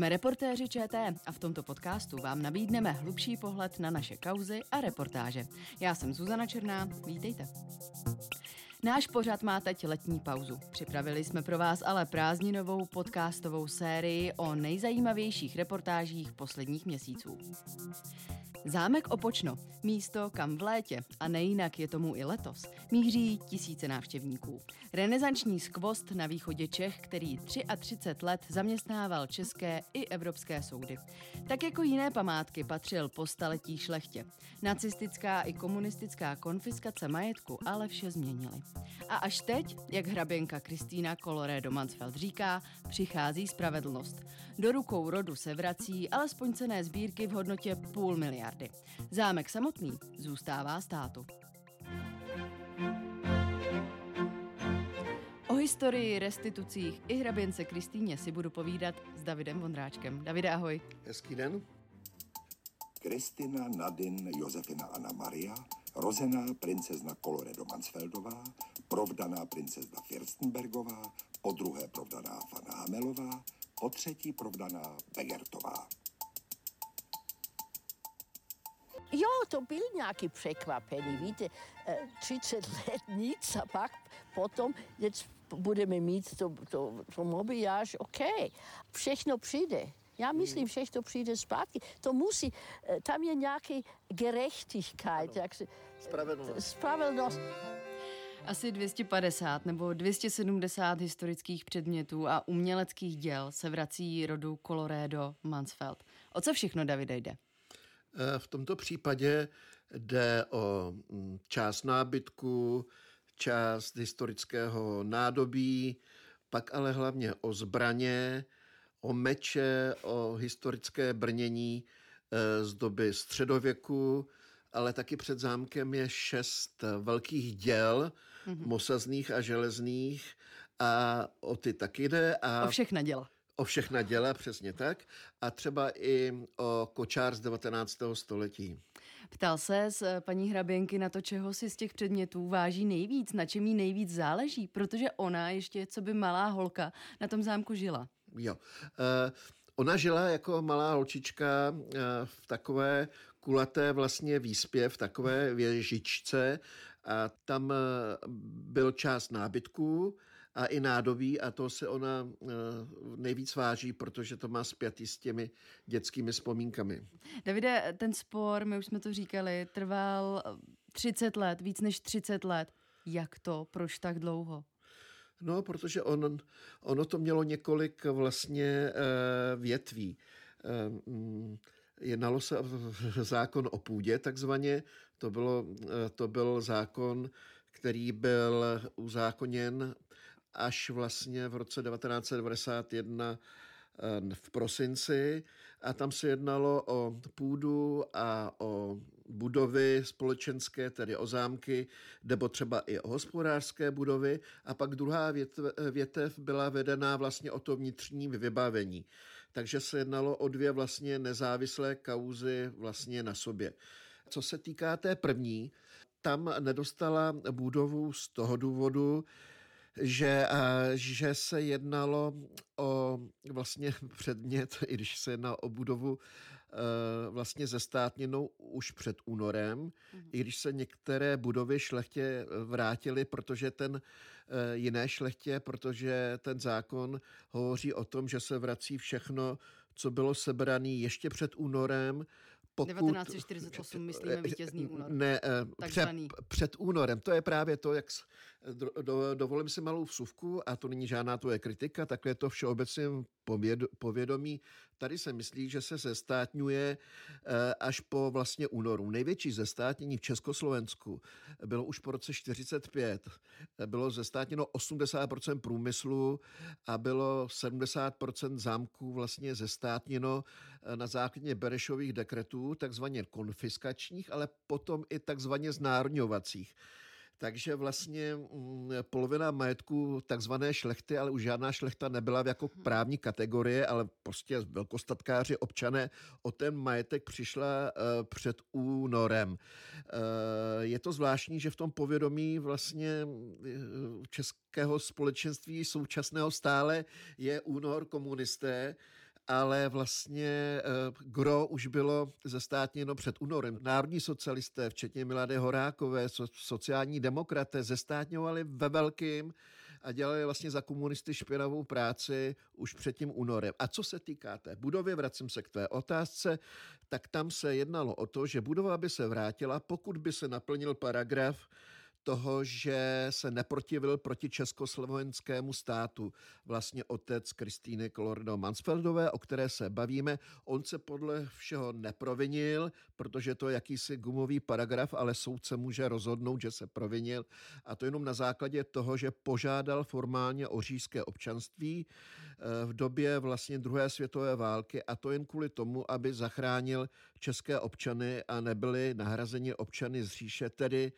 Jsme reportéři ČT a v tomto podcastu vám nabídneme hlubší pohled na naše kauzy a reportáže. Já jsem Zuzana Černá, vítejte. Náš pořad má teď letní pauzu. Připravili jsme pro vás ale prázdninovou podcastovou sérii o nejzajímavějších reportážích posledních měsíců. Zámek Opočno, místo kam v létě, a nejinak je tomu i letos, míří tisíce návštěvníků. Renesanční skvost na východě Čech, který 33 let zaměstnával české i evropské soudy. Tak jako jiné památky patřil po staletí šlechtě. Nacistická i komunistická konfiskace majetku ale vše změnily. A až teď, jak hraběnka Kristýna Coloré Mansfeld říká, přichází spravedlnost. Do rukou rodu se vrací alespoň cené sbírky v hodnotě půl miliardy. Zámek samotný zůstává státu. O historii, restitucích i hraběnce Kristýně si budu povídat s Davidem Vondráčkem. Davide, ahoj. Hezký den. Kristina Nadin Josefina Anna Maria, rozená princezna Koloredo Mansfeldová, provdaná princezna Firstenbergová, po druhé provdaná Fana Hamelová, po třetí provdaná Begertová. Jo, to byl nějaký překvapení, víte, 30 let nic a pak potom, jetzt budeme mít to, to, to mobiliáž, OK, všechno přijde. Já myslím, že to přijde zpátky. To musí, tam je nějaký gerechtigkeit. Jak se, Spravedlnost. Spravedlnost. Asi 250 nebo 270 historických předmětů a uměleckých děl se vrací rodu Colorado Mansfeld. O co všechno, Davide, jde? V tomto případě jde o část nábytku, část historického nádobí, pak ale hlavně o zbraně, o meče, o historické brnění z doby středověku, ale taky před zámkem je šest velkých děl, mm-hmm. mosazných a železných a o ty taky jde. A o všechna děla. O všechna děla, přesně tak. A třeba i o kočár z 19. století. Ptal se z paní Hraběnky na to, čeho si z těch předmětů váží nejvíc, na čem jí nejvíc záleží, protože ona ještě, co by malá holka, na tom zámku žila. Jo. Uh, Ona žila jako malá holčička v takové kulaté vlastně výspě, v takové věžičce a tam byl část nábytků a i nádobí a to se ona nejvíc váží, protože to má spjatý s těmi dětskými vzpomínkami. Davide, ten spor, my už jsme to říkali, trval 30 let, víc než 30 let. Jak to? Proč tak dlouho? No, protože on, ono to mělo několik vlastně větví. Jednalo se o zákon o půdě, takzvaně. To, bylo, to byl zákon, který byl uzákoněn až vlastně v roce 1991 v prosinci a tam se jednalo o půdu a o budovy společenské, tedy o zámky, nebo třeba i o hospodářské budovy a pak druhá větev, větev byla vedená vlastně o to vnitřní vybavení. Takže se jednalo o dvě vlastně nezávislé kauzy vlastně na sobě. Co se týká té první, tam nedostala budovu z toho důvodu, že, že se jednalo o vlastně předmět, i když se jedná o budovu vlastně zestátněnou už před únorem, mm-hmm. i když se některé budovy šlechtě vrátily, protože ten jiné šlechtě, protože ten zákon hovoří o tom, že se vrací všechno, co bylo sebrané ještě před únorem, pokud, 1948, myslíme vítězný únor. Ne, před, před únorem. To je právě to, jak do, do, dovolím si malou vsuvku a to není žádná tvoje kritika, takhle je to všeobecně povědomí. Tady se myslí, že se zestátňuje až po vlastně únoru. Největší zestátnění v Československu bylo už po roce 45. Bylo zestátněno 80% průmyslu a bylo 70% zámků vlastně zestátněno na základě Berešových dekretů, takzvaně konfiskačních, ale potom i takzvaně znárodňovacích. Takže vlastně polovina majetku takzvané šlechty, ale už žádná šlechta nebyla jako právní kategorie, ale prostě velkostatkáři, občané o ten majetek přišla před únorem. Je to zvláštní, že v tom povědomí vlastně českého společenství současného stále je únor komunisté, ale vlastně gro už bylo zestátněno před únorem. Národní socialisté, včetně Milady Horákové, sociální demokraté, zestátňovali ve velkým a dělali vlastně za komunisty špinavou práci už před tím únorem. A co se týká té budovy, vracím se k tvé otázce, tak tam se jednalo o to, že budova by se vrátila, pokud by se naplnil paragraf toho, že se neprotivil proti československému státu. Vlastně otec Kristýny Kolordo Mansfeldové, o které se bavíme, on se podle všeho neprovinil, protože to je jakýsi gumový paragraf, ale soudce může rozhodnout, že se provinil a to jenom na základě toho, že požádal formálně o říšské občanství eh, v době vlastně druhé světové války a to jen kvůli tomu, aby zachránil české občany a nebyli nahrazeni občany z říše, tedy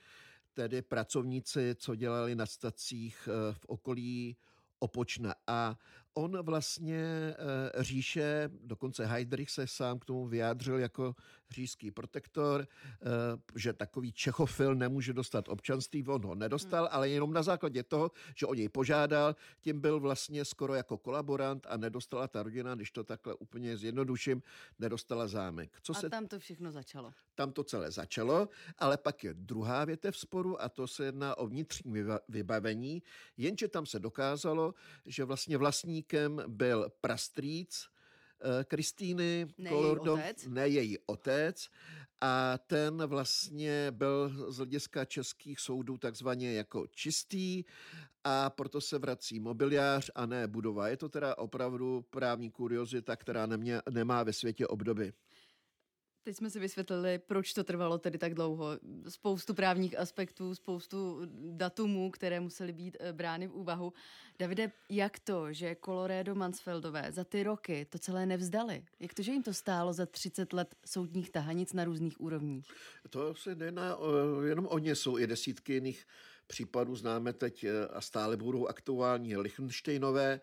tedy pracovníci, co dělali na stacích eh, v okolí Opočna. A on vlastně eh, říše, dokonce Heidrich se sám k tomu vyjádřil jako říšský protektor, eh, že takový čechofil nemůže dostat občanství, on ho nedostal, ale jenom na základě toho, že o něj požádal, tím byl vlastně skoro jako kolaborant a nedostala ta rodina, když to takhle úplně zjednoduším, nedostala zámek. Co a se... tam to všechno začalo. Tam to celé začalo, ale pak je druhá větev sporu a to se jedná o vnitřní vybavení, jenže tam se dokázalo, že vlastně vlastníkem byl prastrýc, Eh, Kristýny ne Kolordo, její otec. ne její otec, a ten vlastně byl z hlediska českých soudů takzvaně jako čistý a proto se vrací mobiliář a ne budova. Je to teda opravdu právní kuriozita, která nemě, nemá ve světě obdoby. Teď jsme si vysvětlili, proč to trvalo tedy tak dlouho. Spoustu právních aspektů, spoustu datumů, které musely být eh, brány v úvahu. Davide, jak to, že Colorado Mansfeldové za ty roky to celé nevzdali? Jak to, že jim to stálo za 30 let soudních tahanic na různých úrovních? To se nejedná jenom o ně, jsou i desítky jiných případů, známe teď eh, a stále budou aktuální Lichtensteinové,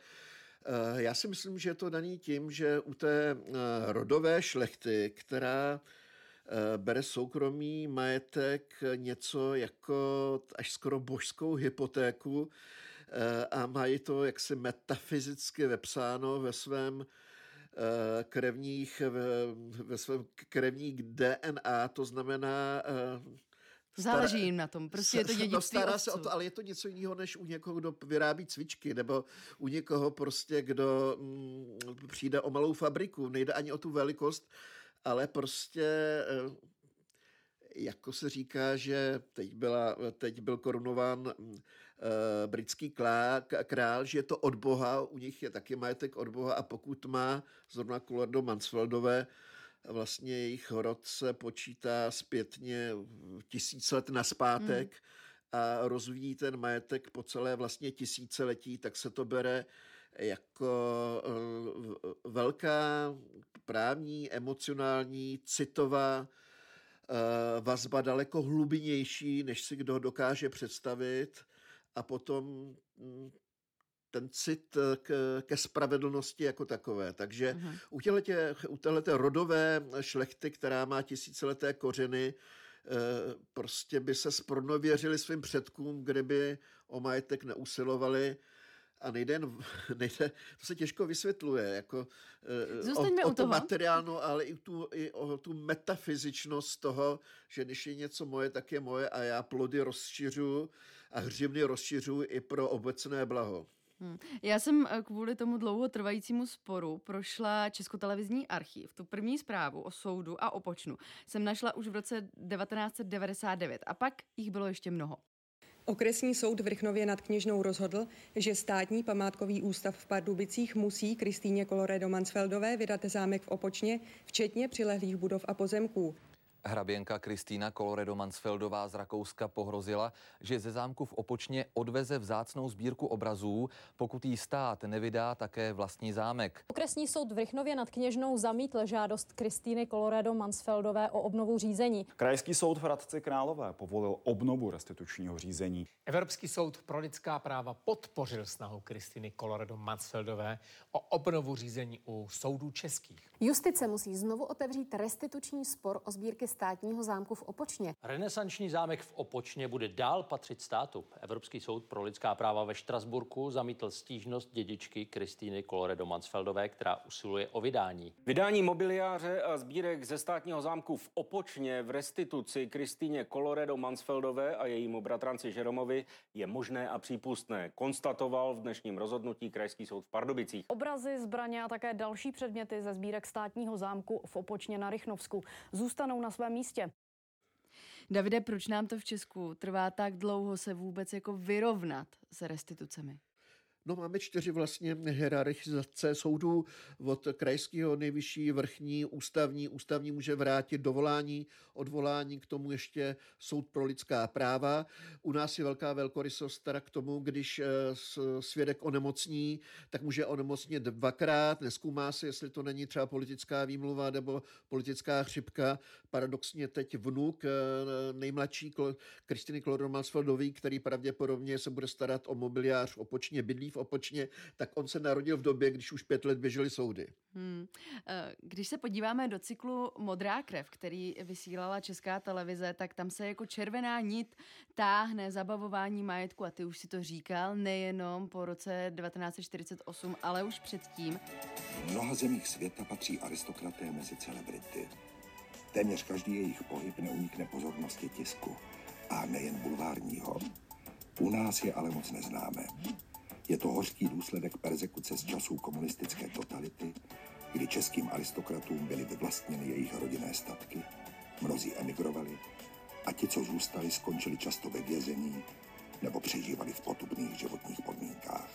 já si myslím, že je to daný tím, že u té eh, rodové šlechty, která eh, bere soukromý majetek něco jako až skoro božskou hypotéku a mají to jaksi metafyzicky vepsáno ve svém krevních, ve, ve svém krevních DNA, to znamená Záleží jim na tom, prostě je to dědictví no, stará se o to, ale je to něco jiného, než u někoho, kdo vyrábí cvičky, nebo u někoho prostě, kdo mm, přijde o malou fabriku. Nejde ani o tu velikost, ale prostě eh, jako se říká, že teď, byla, teď byl korunován uh, britský klá, král, že je to od Boha, u nich je taky majetek od Boha a pokud má zrovna Kulordo Mansfeldové vlastně jejich rod se počítá zpětně tisíc let naspátek hmm. a rozvíjí ten majetek po celé vlastně tisíciletí, tak se to bere jako eh, velká právní, emocionální, citová eh, vazba daleko hlubnější, než si kdo dokáže představit a potom hm, ten cit eh, k, ke spravedlnosti jako takové. Takže uh-huh. u, těletě, u téhleté rodové šlechty, která má tisícileté kořeny, eh, prostě by se spronověřili svým předkům, kdyby o majetek neusilovali a nejde, jen, nejde, to se těžko vysvětluje, jako eh, o, o to materiálno, ale i, tu, i o tu metafyzičnost toho, že když je něco moje, tak je moje a já plody rozšiřu a hřivny rozšiřu i pro obecné blaho. Hmm. Já jsem eh, kvůli tomu dlouho trvajícímu sporu prošla Českotelevizní archiv. Tu první zprávu o soudu a o počnu jsem našla už v roce 1999 a pak jich bylo ještě mnoho. Okresní soud v Rychnově nad Kněžnou rozhodl, že státní památkový ústav v Pardubicích musí Kristýně Koloredo Mansfeldové vydat zámek v Opočně, včetně přilehlých budov a pozemků. Hraběnka Kristýna Koloredo Mansfeldová z Rakouska pohrozila, že ze zámku v Opočně odveze vzácnou sbírku obrazů, pokud jí stát nevydá také vlastní zámek. Okresní soud v Rychnově nad Kněžnou zamítl žádost Kristýny Koloredo Mansfeldové o obnovu řízení. Krajský soud v Hradci Králové povolil obnovu restitučního řízení. Evropský soud pro lidská práva podpořil snahu Kristýny Koloredo Mansfeldové o obnovu řízení u soudů českých. Justice musí znovu otevřít restituční spor o sbírky státního zámku v Opočně. Renesanční zámek v Opočně bude dál patřit státu. Evropský soud pro lidská práva ve Štrasburku zamítl stížnost dědičky Kristýny Koloredo Mansfeldové, která usiluje o vydání. Vydání mobiliáře a sbírek ze státního zámku v Opočně v restituci Kristýně Koloredo Mansfeldové a jejímu bratranci Žeromovi je možné a přípustné, konstatoval v dnešním rozhodnutí Krajský soud v Pardubicích. Obrazy, zbraně a také další předměty ze sbírek státního zámku v Opočně na Rychnovsku zůstanou na svém místě. Davide, proč nám to v Česku trvá tak dlouho se vůbec jako vyrovnat s restitucemi? No máme čtyři vlastně hierarchizace soudů od krajského nejvyšší, vrchní, ústavní. Ústavní může vrátit dovolání, odvolání, k tomu ještě soud pro lidská práva. U nás je velká velkorysost teda k tomu, když eh, svědek onemocní, tak může onemocnit dvakrát, neskúmá se, jestli to není třeba politická výmluva nebo politická chřipka. Paradoxně teď vnuk eh, nejmladší Kristiny Kloromansfeldový, který pravděpodobně se bude starat o mobiliář opočně bydlí v Opočně, tak on se narodil v době, když už pět let běžely soudy. Hmm. Eh, když se podíváme do cyklu Modrá krev, který vysílala Česká televize, tak tam se jako červená nit táhne zabavování majetku a ty už si to říkal, nejenom po roce 1948, ale už předtím. V mnoha zemích světa patří aristokraté mezi celebrity. Téměř každý jejich pohyb neunikne pozornosti tisku. A nejen bulvárního. U nás je ale moc neznáme. Je to hořký důsledek persekuce z časů komunistické totality, kdy českým aristokratům byly vyvlastněny jejich rodinné statky, mnozí emigrovali a ti, co zůstali, skončili často ve vězení nebo přežívali v potupných životních podmínkách.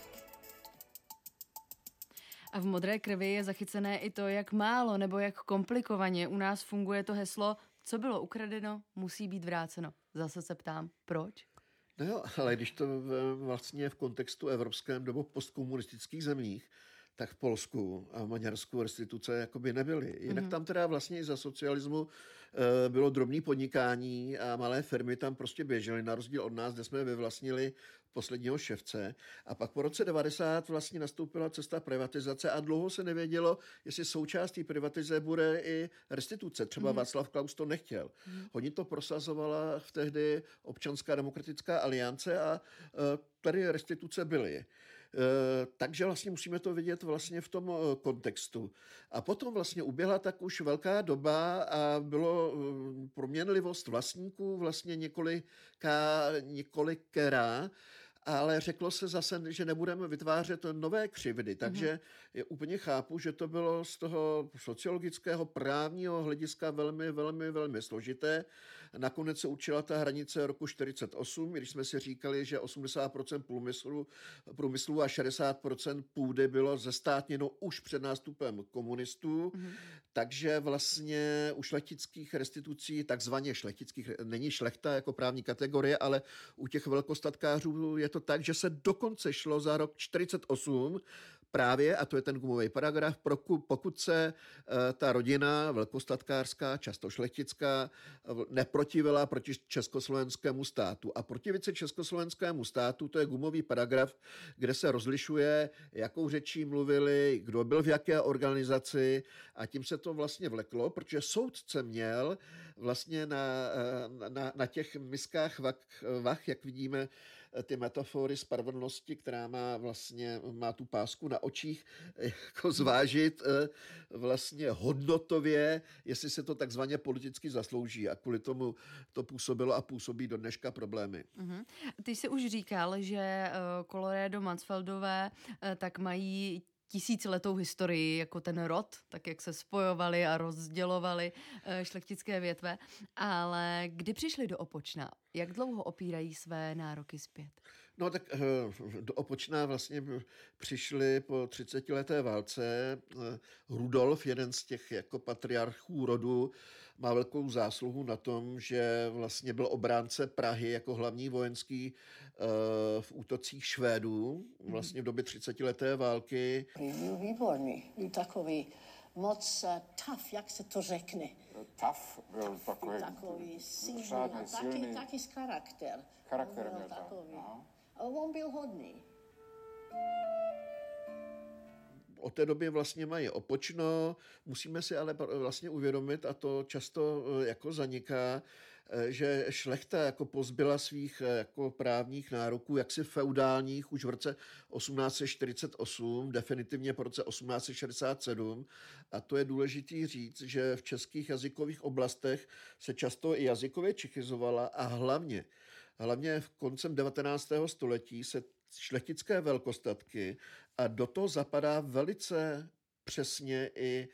A v modré krvi je zachycené i to, jak málo nebo jak komplikovaně u nás funguje to heslo, co bylo ukradeno, musí být vráceno. Zase se ptám, proč? No jo, ale když to vlastně v kontextu evropském nebo postkomunistických zemích, tak v Polsku a Maďarsku restituce jakoby nebyly. Jinak mm. tam teda vlastně i za socialismu bylo drobné podnikání a malé firmy tam prostě běžely, na rozdíl od nás, kde jsme vyvlastnili posledního ševce. A pak po roce 90 vlastně nastoupila cesta privatizace a dlouho se nevědělo, jestli součástí privatizace bude i restituce. Třeba mm. Václav Klaus to nechtěl. Mm. Oni to prosazovala v tehdy občanská demokratická aliance a e, tady restituce byly. Eh, takže vlastně musíme to vidět vlastně v tom eh, kontextu. A potom vlastně uběhla tak už velká doba a bylo eh, proměnlivost vlastníků vlastně několika, několikerá ale řeklo se zase, že nebudeme vytvářet nové křivdy, takže mm-hmm. je úplně chápu, že to bylo z toho sociologického právního hlediska velmi, velmi, velmi složité. Nakonec se učila ta hranice roku 48, když jsme si říkali, že 80% průmyslu, průmyslu a 60% půdy bylo zestátněno už před nástupem komunistů, mm-hmm. takže vlastně u šlechtických restitucí, takzvaně šlechtických, není šlechta jako právní kategorie, ale u těch velkostatkářů je to tak, že se dokonce šlo za rok 48 právě, a to je ten gumový paragraf, pokud se eh, ta rodina velkostatkářská, často šlechtická, neprotivila proti československému státu. A protivit se československému státu, to je gumový paragraf, kde se rozlišuje, jakou řečí mluvili, kdo byl v jaké organizaci a tím se to vlastně vleklo, protože soudce měl vlastně na, na, na těch miskách vach, vach, jak vidíme, ty metafory spravedlnosti, která má vlastně má tu pásku na očích, jako zvážit eh, vlastně hodnotově, jestli se to takzvaně politicky zaslouží a kvůli tomu to působilo a působí do dneška problémy. Mm-hmm. Ty jsi už říkal, že uh, Colorado Mansfeldové uh, tak mají tisíciletou historii, jako ten rod, tak jak se spojovali a rozdělovali šlechtické větve. Ale kdy přišli do Opočna? Jak dlouho opírají své nároky zpět? No tak eh, do Opočná vlastně přišli po 30 leté válce. Eh, Rudolf, jeden z těch jako patriarchů rodu, má velkou zásluhu na tom, že vlastně byl obránce Prahy jako hlavní vojenský eh, v útocích Švédů, vlastně v době 30 leté války. Byl výborný, byl takový moc tough, jak se to řekne. Tough byl takový, takový silný a taky, taky z charakter. Charakter byl takový. A on byl hodný. od té doby vlastně mají opočno. Musíme si ale vlastně uvědomit, a to často eh, jako zaniká, eh, že šlechta jako pozbyla svých eh, jako právních nároků, jaksi feudálních, už v roce 1848, definitivně po roce 1867. A to je důležitý říct, že v českých jazykových oblastech se často i jazykově čechizovala a hlavně hlavně v koncem 19. století se šlechtické velkostatky a do toho zapadá velice přesně i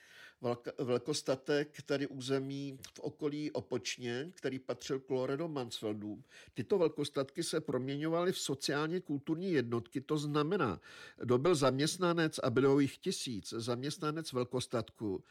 velkostatek tady území v okolí Opočně, který patřil k Loredo Mansfeldům. Tyto velkostatky se proměňovaly v sociálně kulturní jednotky, to znamená, kdo byl zaměstnanec a bylo jich tisíc, zaměstnanec velkostatku,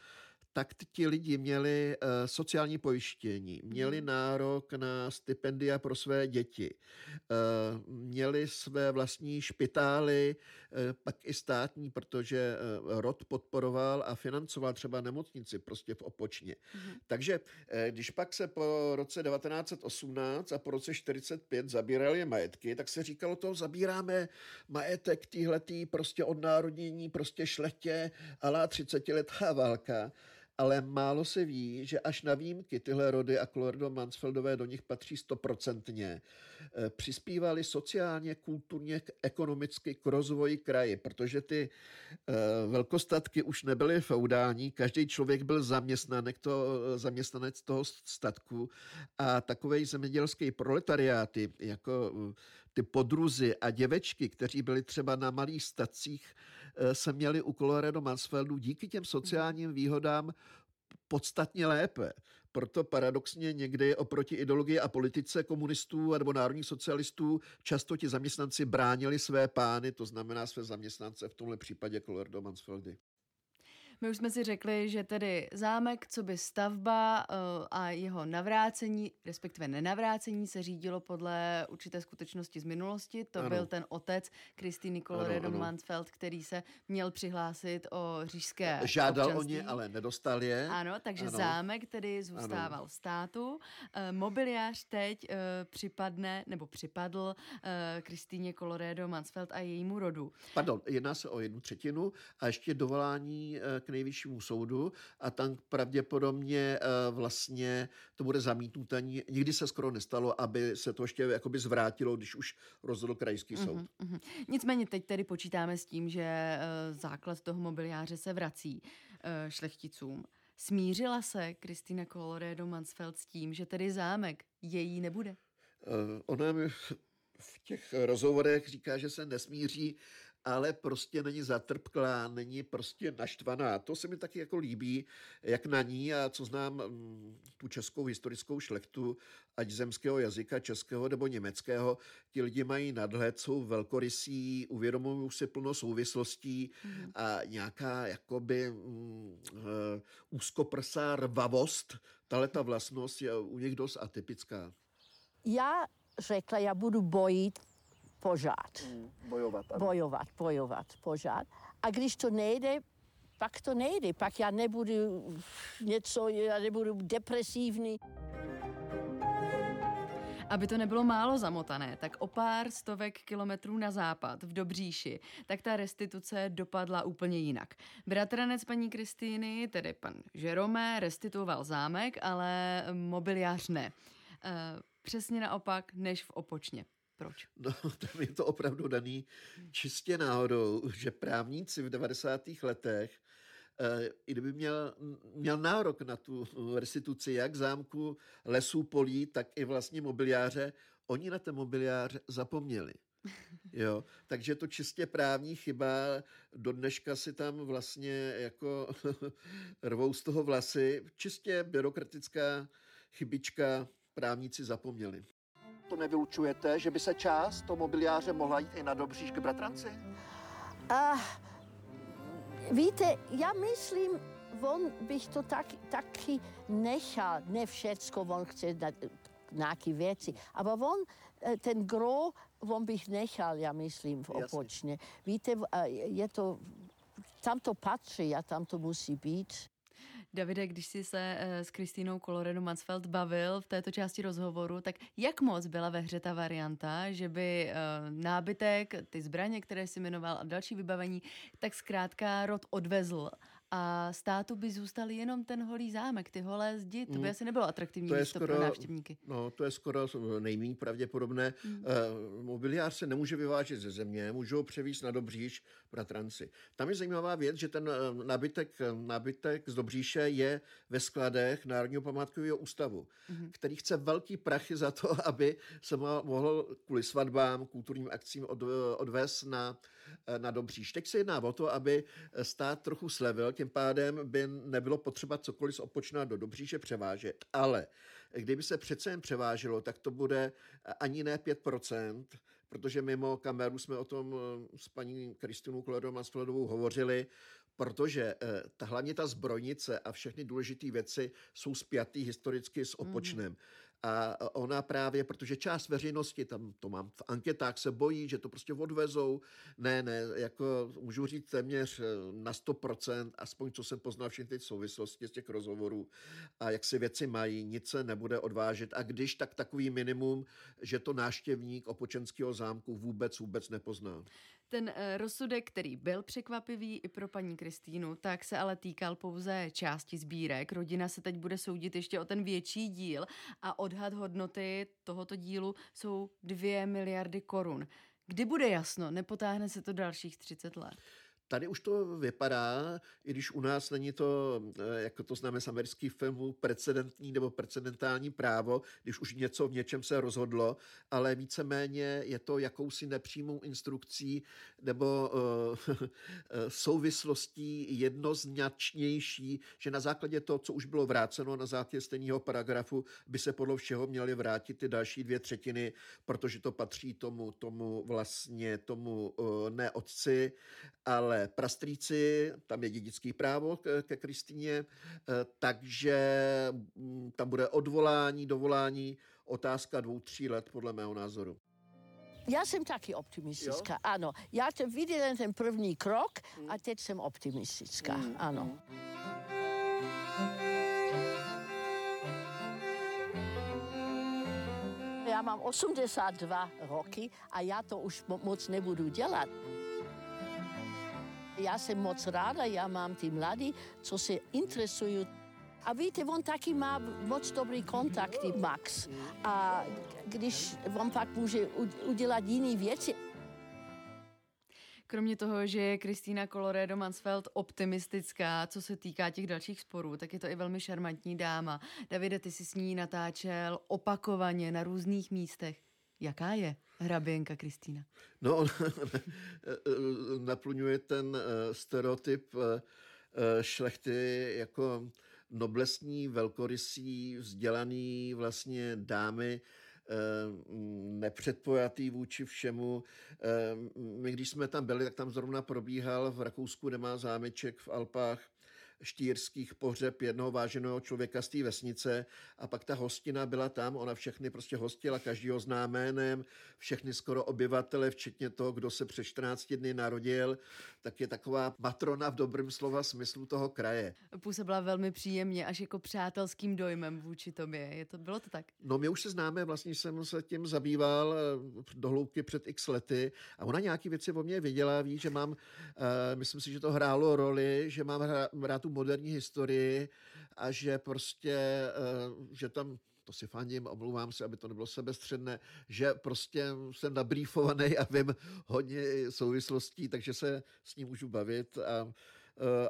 tak ti lidi měli uh, sociální pojištění, měli mhm. nárok na stipendia pro své děti, uh, měli své vlastní špitály, uh, pak i státní, protože uh, rod podporoval a financoval třeba nemocnici prostě v Opočně. Mm. Takže uh, když pak se po roce 1918 a po roce 45 zabírali majetky, tak se říkalo to, zabíráme majetek týhletý prostě odnárodnění, prostě šlechtě, alá 30 letá válka ale málo se ví, že až na výjimky tyhle rody a Colorado Mansfeldové do nich patří stoprocentně, eh, přispívali sociálně, kulturně, ekonomicky k rozvoji kraji, protože ty eh, velkostatky už nebyly feudální, každý člověk byl zaměstnanec, to, zaměstnanec toho statku a takový zemědělský proletariáty, jako eh, ty podruzy a děvečky, kteří byli třeba na malých stacích, se měli u Colorado Mansfeldu díky těm sociálním výhodám podstatně lépe. Proto paradoxně někdy oproti ideologii a politice komunistů nebo národních socialistů často ti zaměstnanci bránili své pány, to znamená své zaměstnance, v tomhle případě Colorado Mansfeldy. My už jsme si řekli, že tedy zámek, co by stavba uh, a jeho navrácení, respektive nenavrácení, se řídilo podle určité skutečnosti z minulosti. To ano. byl ten otec Kristýny Colorado Mansfeld, který se měl přihlásit o říšské Žádal občanství. o ně, ale nedostal je. Ano, takže ano. zámek tedy zůstával ano. státu. Uh, mobiliář teď připadne, nebo připadl Kristýně Colorado Mansfeld a jejímu rodu. Pardon, jedná se o jednu třetinu a ještě dovolání k nejvyššímu soudu a tam pravděpodobně eh, vlastně to bude zamítnuté. Nikdy se skoro nestalo, aby se to ještě jakoby zvrátilo, když už rozhodl krajský soud. Uh-huh, uh-huh. Nicméně teď tedy počítáme s tím, že eh, základ toho mobiliáře se vrací eh, šlechticům. Smířila se Kristýna Colorado Mansfeld s tím, že tedy zámek její nebude? Ona mi v těch rozhovorech říká, že se nesmíří ale prostě není zatrpklá, není prostě naštvaná. To se mi taky jako líbí, jak na ní a co znám mm, tu českou historickou šlechtu, ať zemského jazyka, českého nebo německého, ti lidi mají nadhled, jsou velkorysí, uvědomují si plno souvislostí mm. a nějaká jakoby mm, uh, úzkoprsá rvavost, tahle ta vlastnost je u nich dost atypická. Já řekla, já budu bojit požád. Hmm, bojovat. Ano. Bojovat, bojovat, požád. A když to nejde, pak to nejde. Pak já nebudu něco, já nebudu depresivní. Aby to nebylo málo zamotané, tak o pár stovek kilometrů na západ, v Dobříši, tak ta restituce dopadla úplně jinak. Bratranec paní Kristýny, tedy pan Žerome, restituoval zámek, ale mobiliář ne. E, přesně naopak než v Opočně. Proč? No, tam je to opravdu daný čistě náhodou, že právníci v 90. letech eh, i kdyby měl, měl nárok na tu restituci jak zámku, lesů, polí, tak i vlastně mobiliáře, oni na ten mobiliář zapomněli. Jo, takže to čistě právní chyba, do dneška si tam vlastně jako rvou z toho vlasy, čistě byrokratická chybička, právníci zapomněli nevylučujete, že by se část toho mobiliáře mohla jít i na Dobříž k bratranci? Uh, víte, já myslím, on bych to tak, taky nechal, ne všecko, on chce na, nějaké věci, ale on, eh, ten gro, on bych nechal, já myslím, v opočně. Víte, je to, tam to patří a tam to musí být. Davide, když jsi se eh, s Kristýnou Colorado Mansfeld bavil v této části rozhovoru, tak jak moc byla ve hře ta varianta, že by eh, nábytek, ty zbraně, které jsi jmenoval a další vybavení, tak zkrátka rod odvezl a státu by zůstal jenom ten holý zámek, ty holé zdi, to by Mm. asi nebylo atraktivní To je místo skoro- pro návštěvníky. No, to je skoro nejméně pravděpodobné. Mm. Mm. Uh, mobiliář se nemůže vyvážet ze země, můžou ho převíst na Dobříž bratranci. Tam je zajímavá věc, že ten eh, nábytek, nábytek z Dobříše je ve skladech Národního památkového ústavu, Mhm. který chce velký prachy za to, aby se mo- mohl kvůli svatbám, kulturním akcím od, odvést na, eh, na Dobříž. Teď se jedná o to, aby stát trochu slevil, tím pádem by nebylo potřeba cokoliv z Opočna do Dobříše převážet. Ale kdyby se přece jen převáželo, tak to bude ani ne 5%, protože mimo kameru jsme o tom eh, s paní Kristinou Koledou Masfledovou hovořili, protože eh, ta, hlavně ta zbrojnice a všechny důležité věci jsou spjatý historicky s Opočnem. A ona právě, protože část veřejnosti, tam to mám v anketách, se bojí, že to prostě odvezou. Ne, ne, jako můžu říct téměř eh, na 100%, aspoň co jsem poznal všechny ty souvislosti z těch rozhovorů a jak si věci mají, nic se nebude odvážet. A když, tak takový minimum, že to náštěvník Opočenského zámku vůbec, vůbec nepozná. Ten eh, rozsudek, který byl překvapivý i pro paní Kristýnu, tak se ale týkal pouze části sbírek. Rodina se teď bude soudit ještě o ten větší díl a odhad hodnoty tohoto dílu jsou 2 miliardy korun. Kdy bude jasno, nepotáhne se to dalších 30 let. Tady už to vypadá, i když u nás není to, jako to známe z amerických filmů, precedentní nebo precedentální právo, když už něco v něčem se rozhodlo, ale víceméně je to jakousi nepřímou instrukcí nebo uh, souvislostí jednoznačnější, že na základě toho, co už bylo vráceno na základě stejného paragrafu, by se podle všeho měly vrátit ty další dvě třetiny, protože to patří tomu, tomu vlastně, tomu uh, ne otci, ale prastrýci, tam je dědický právo ke, ke Kristýně, eh, takže mm, tam bude odvolání, dovolání, otázka dvou, tří let, podle mého názoru. Já jsem taky optimistická, ano. Já jsem viděla ten první krok a teď jsem optimistická, ano. Já mám 82 roky a já to už mo- moc nebudu dělat. Já jsem moc ráda, já mám ty mladí, co se interesují. A víte, on taky má moc dobrý kontakty, Max. A když on pak může udělat jiné věci, Kromě toho, že je Kristýna Colorado Mansfeld optimistická, co se týká těch dalších sporů, tak je to i velmi šarmantní dáma. Davide, ty jsi s ní natáčel opakovaně na různých místech. Jaká je hraběnka Kristýna? No, naplňuje ten eh, stereotyp eh, eh, šlechty jako noblesní, velkorysí, vzdělaný vlastně dámy, nepředpojatý vůči všemu. My, když jsme tam byli, tak tam zrovna probíhal v Rakousku, kde má zámeček v Alpách, štýrských pohřeb jednoho váženého člověka z té vesnice a pak ta hostina byla tam, ona všechny prostě hostila, každýho zná jménem, všechny skoro obyvatele, včetně toho, kdo se před 14 dny narodil, tak je taková matrona v dobrém slova smyslu toho kraje. Působila velmi příjemně, až jako přátelským dojmem vůči tobě. Je to, bylo to tak? No my už se známe, vlastně jsem se tím zabýval eh, do hloubky před x lety a ona nějaký věci o mě věděla, ví, že mám, uh, myslím si, že to hrálo roli, že mám hra, rád tu moderní historii a že prostě, uh, že tam to si fandím, omlouvám se, aby to nebylo sebestředné, že prostě jsem nabrýfovaný a vím hodně souvislostí, takže se s ním můžu bavit a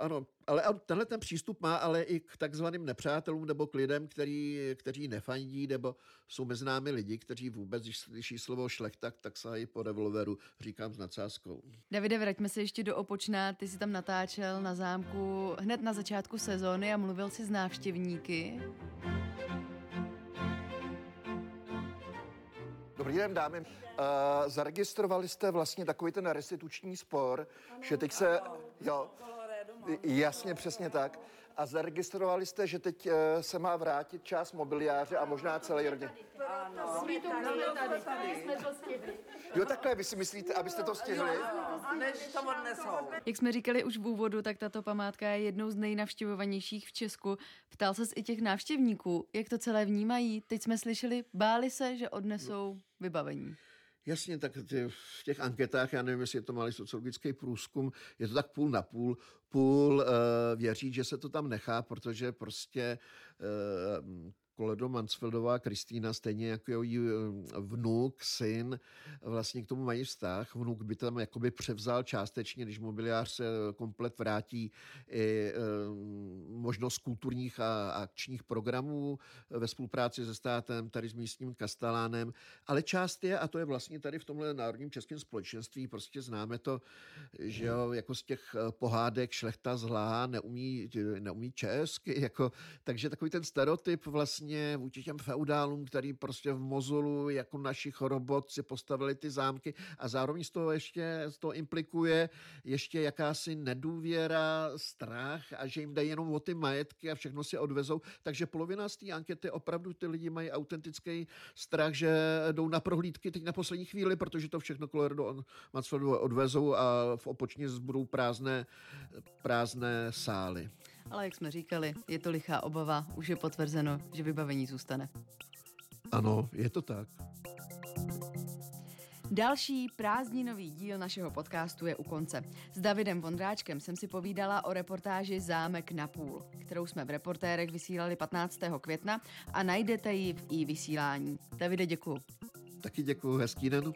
ano, ale tenhle ten přístup má ale i k takzvaným nepřátelům nebo k lidem, který, kteří nefandí, nebo jsou mezi námi lidi, kteří vůbec, když slyší slovo šlechta, tak sahají po revolveru, říkám s nadsázkou. Davide, vraťme se ještě do Opočna. Ty jsi tam natáčel na zámku hned na začátku sezóny a mluvil si s návštěvníky. Dobrý den, dámy. Uh, zaregistrovali jste vlastně takový ten restituční spor, ano, že teď se... Ano, jo, jasně, přesně tak. A zaregistrovali jste, že teď uh, se má vrátit část mobiliáře a možná celý rodin. Ano, jsme tady, jsme tady. Jo, takhle, vy si myslíte, abyste to stihli? Než to odnesou. Jak jsme říkali už v úvodu, tak tato památka je jednou z nejnavštěvovanějších v Česku. Ptal se i těch návštěvníků, jak to celé vnímají. Teď jsme slyšeli, báli se, že odnesou vybavení. Jasně, tak ty, v těch anketách, já nevím, jestli je to malý sociologický průzkum, je to tak půl na půl. Půl uh, věří, že se to tam nechá, protože prostě uh, Koledo Mansfeldová Kristýna, stejně jako její eh, vnuk, syn, vlastně k tomu mají vztah. Vnuk by tam jakoby převzal částečně, když mobiliář se komplet vrátí i eh, možnost kulturních a akčních programů ve spolupráci se státem, tady s místním kastalánem, ale část je, a to je vlastně tady v tomhle národním českém společenství, prostě známe to, že jo, jako z těch eh, pohádek šlechta zlá neumí, neumí česky, jako, takže takový ten stereotyp vlastně vlastně vůči těm feudálům, který prostě v Mozulu jako naši robot si postavili ty zámky a zároveň z toho ještě z toho implikuje ještě jakási nedůvěra, strach a že jim dají jenom o ty majetky a všechno si odvezou. Takže polovina z té ankety opravdu ty lidi mají autentický strach, že jdou na prohlídky teď na poslední chvíli, protože to všechno do Mansfeldu odvezou a v opočně budou prázdné, prázdné sály. Ale jak jsme říkali, je to lichá obava, už je potvrzeno, že vybavení zůstane. Ano, je to tak. Další prázdninový díl našeho podcastu je u konce. S Davidem Vondráčkem jsem si povídala o reportáži Zámek na půl, kterou jsme v reportérech vysílali 15. května a najdete ji v i vysílání. Davide, děkuju. Taky děkuju, hezký den.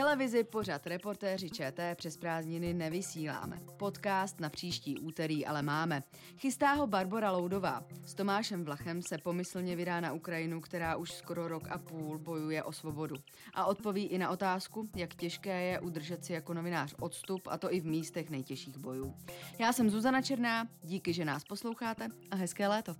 Televizi pořad reportéři ČT přes prázdniny nevysíláme. Podcast na příští úterý ale máme. Chystá ho Barbara Loudová. S Tomášem Vlachem se pomyslně vydá na Ukrajinu, která už skoro rok a půl bojuje o svobodu. A odpoví i na otázku, jak těžké je udržet si jako novinář odstup, a to i v místech nejtěžších bojů. Já jsem Zuzana Černá, díky, že nás posloucháte a hezké léto.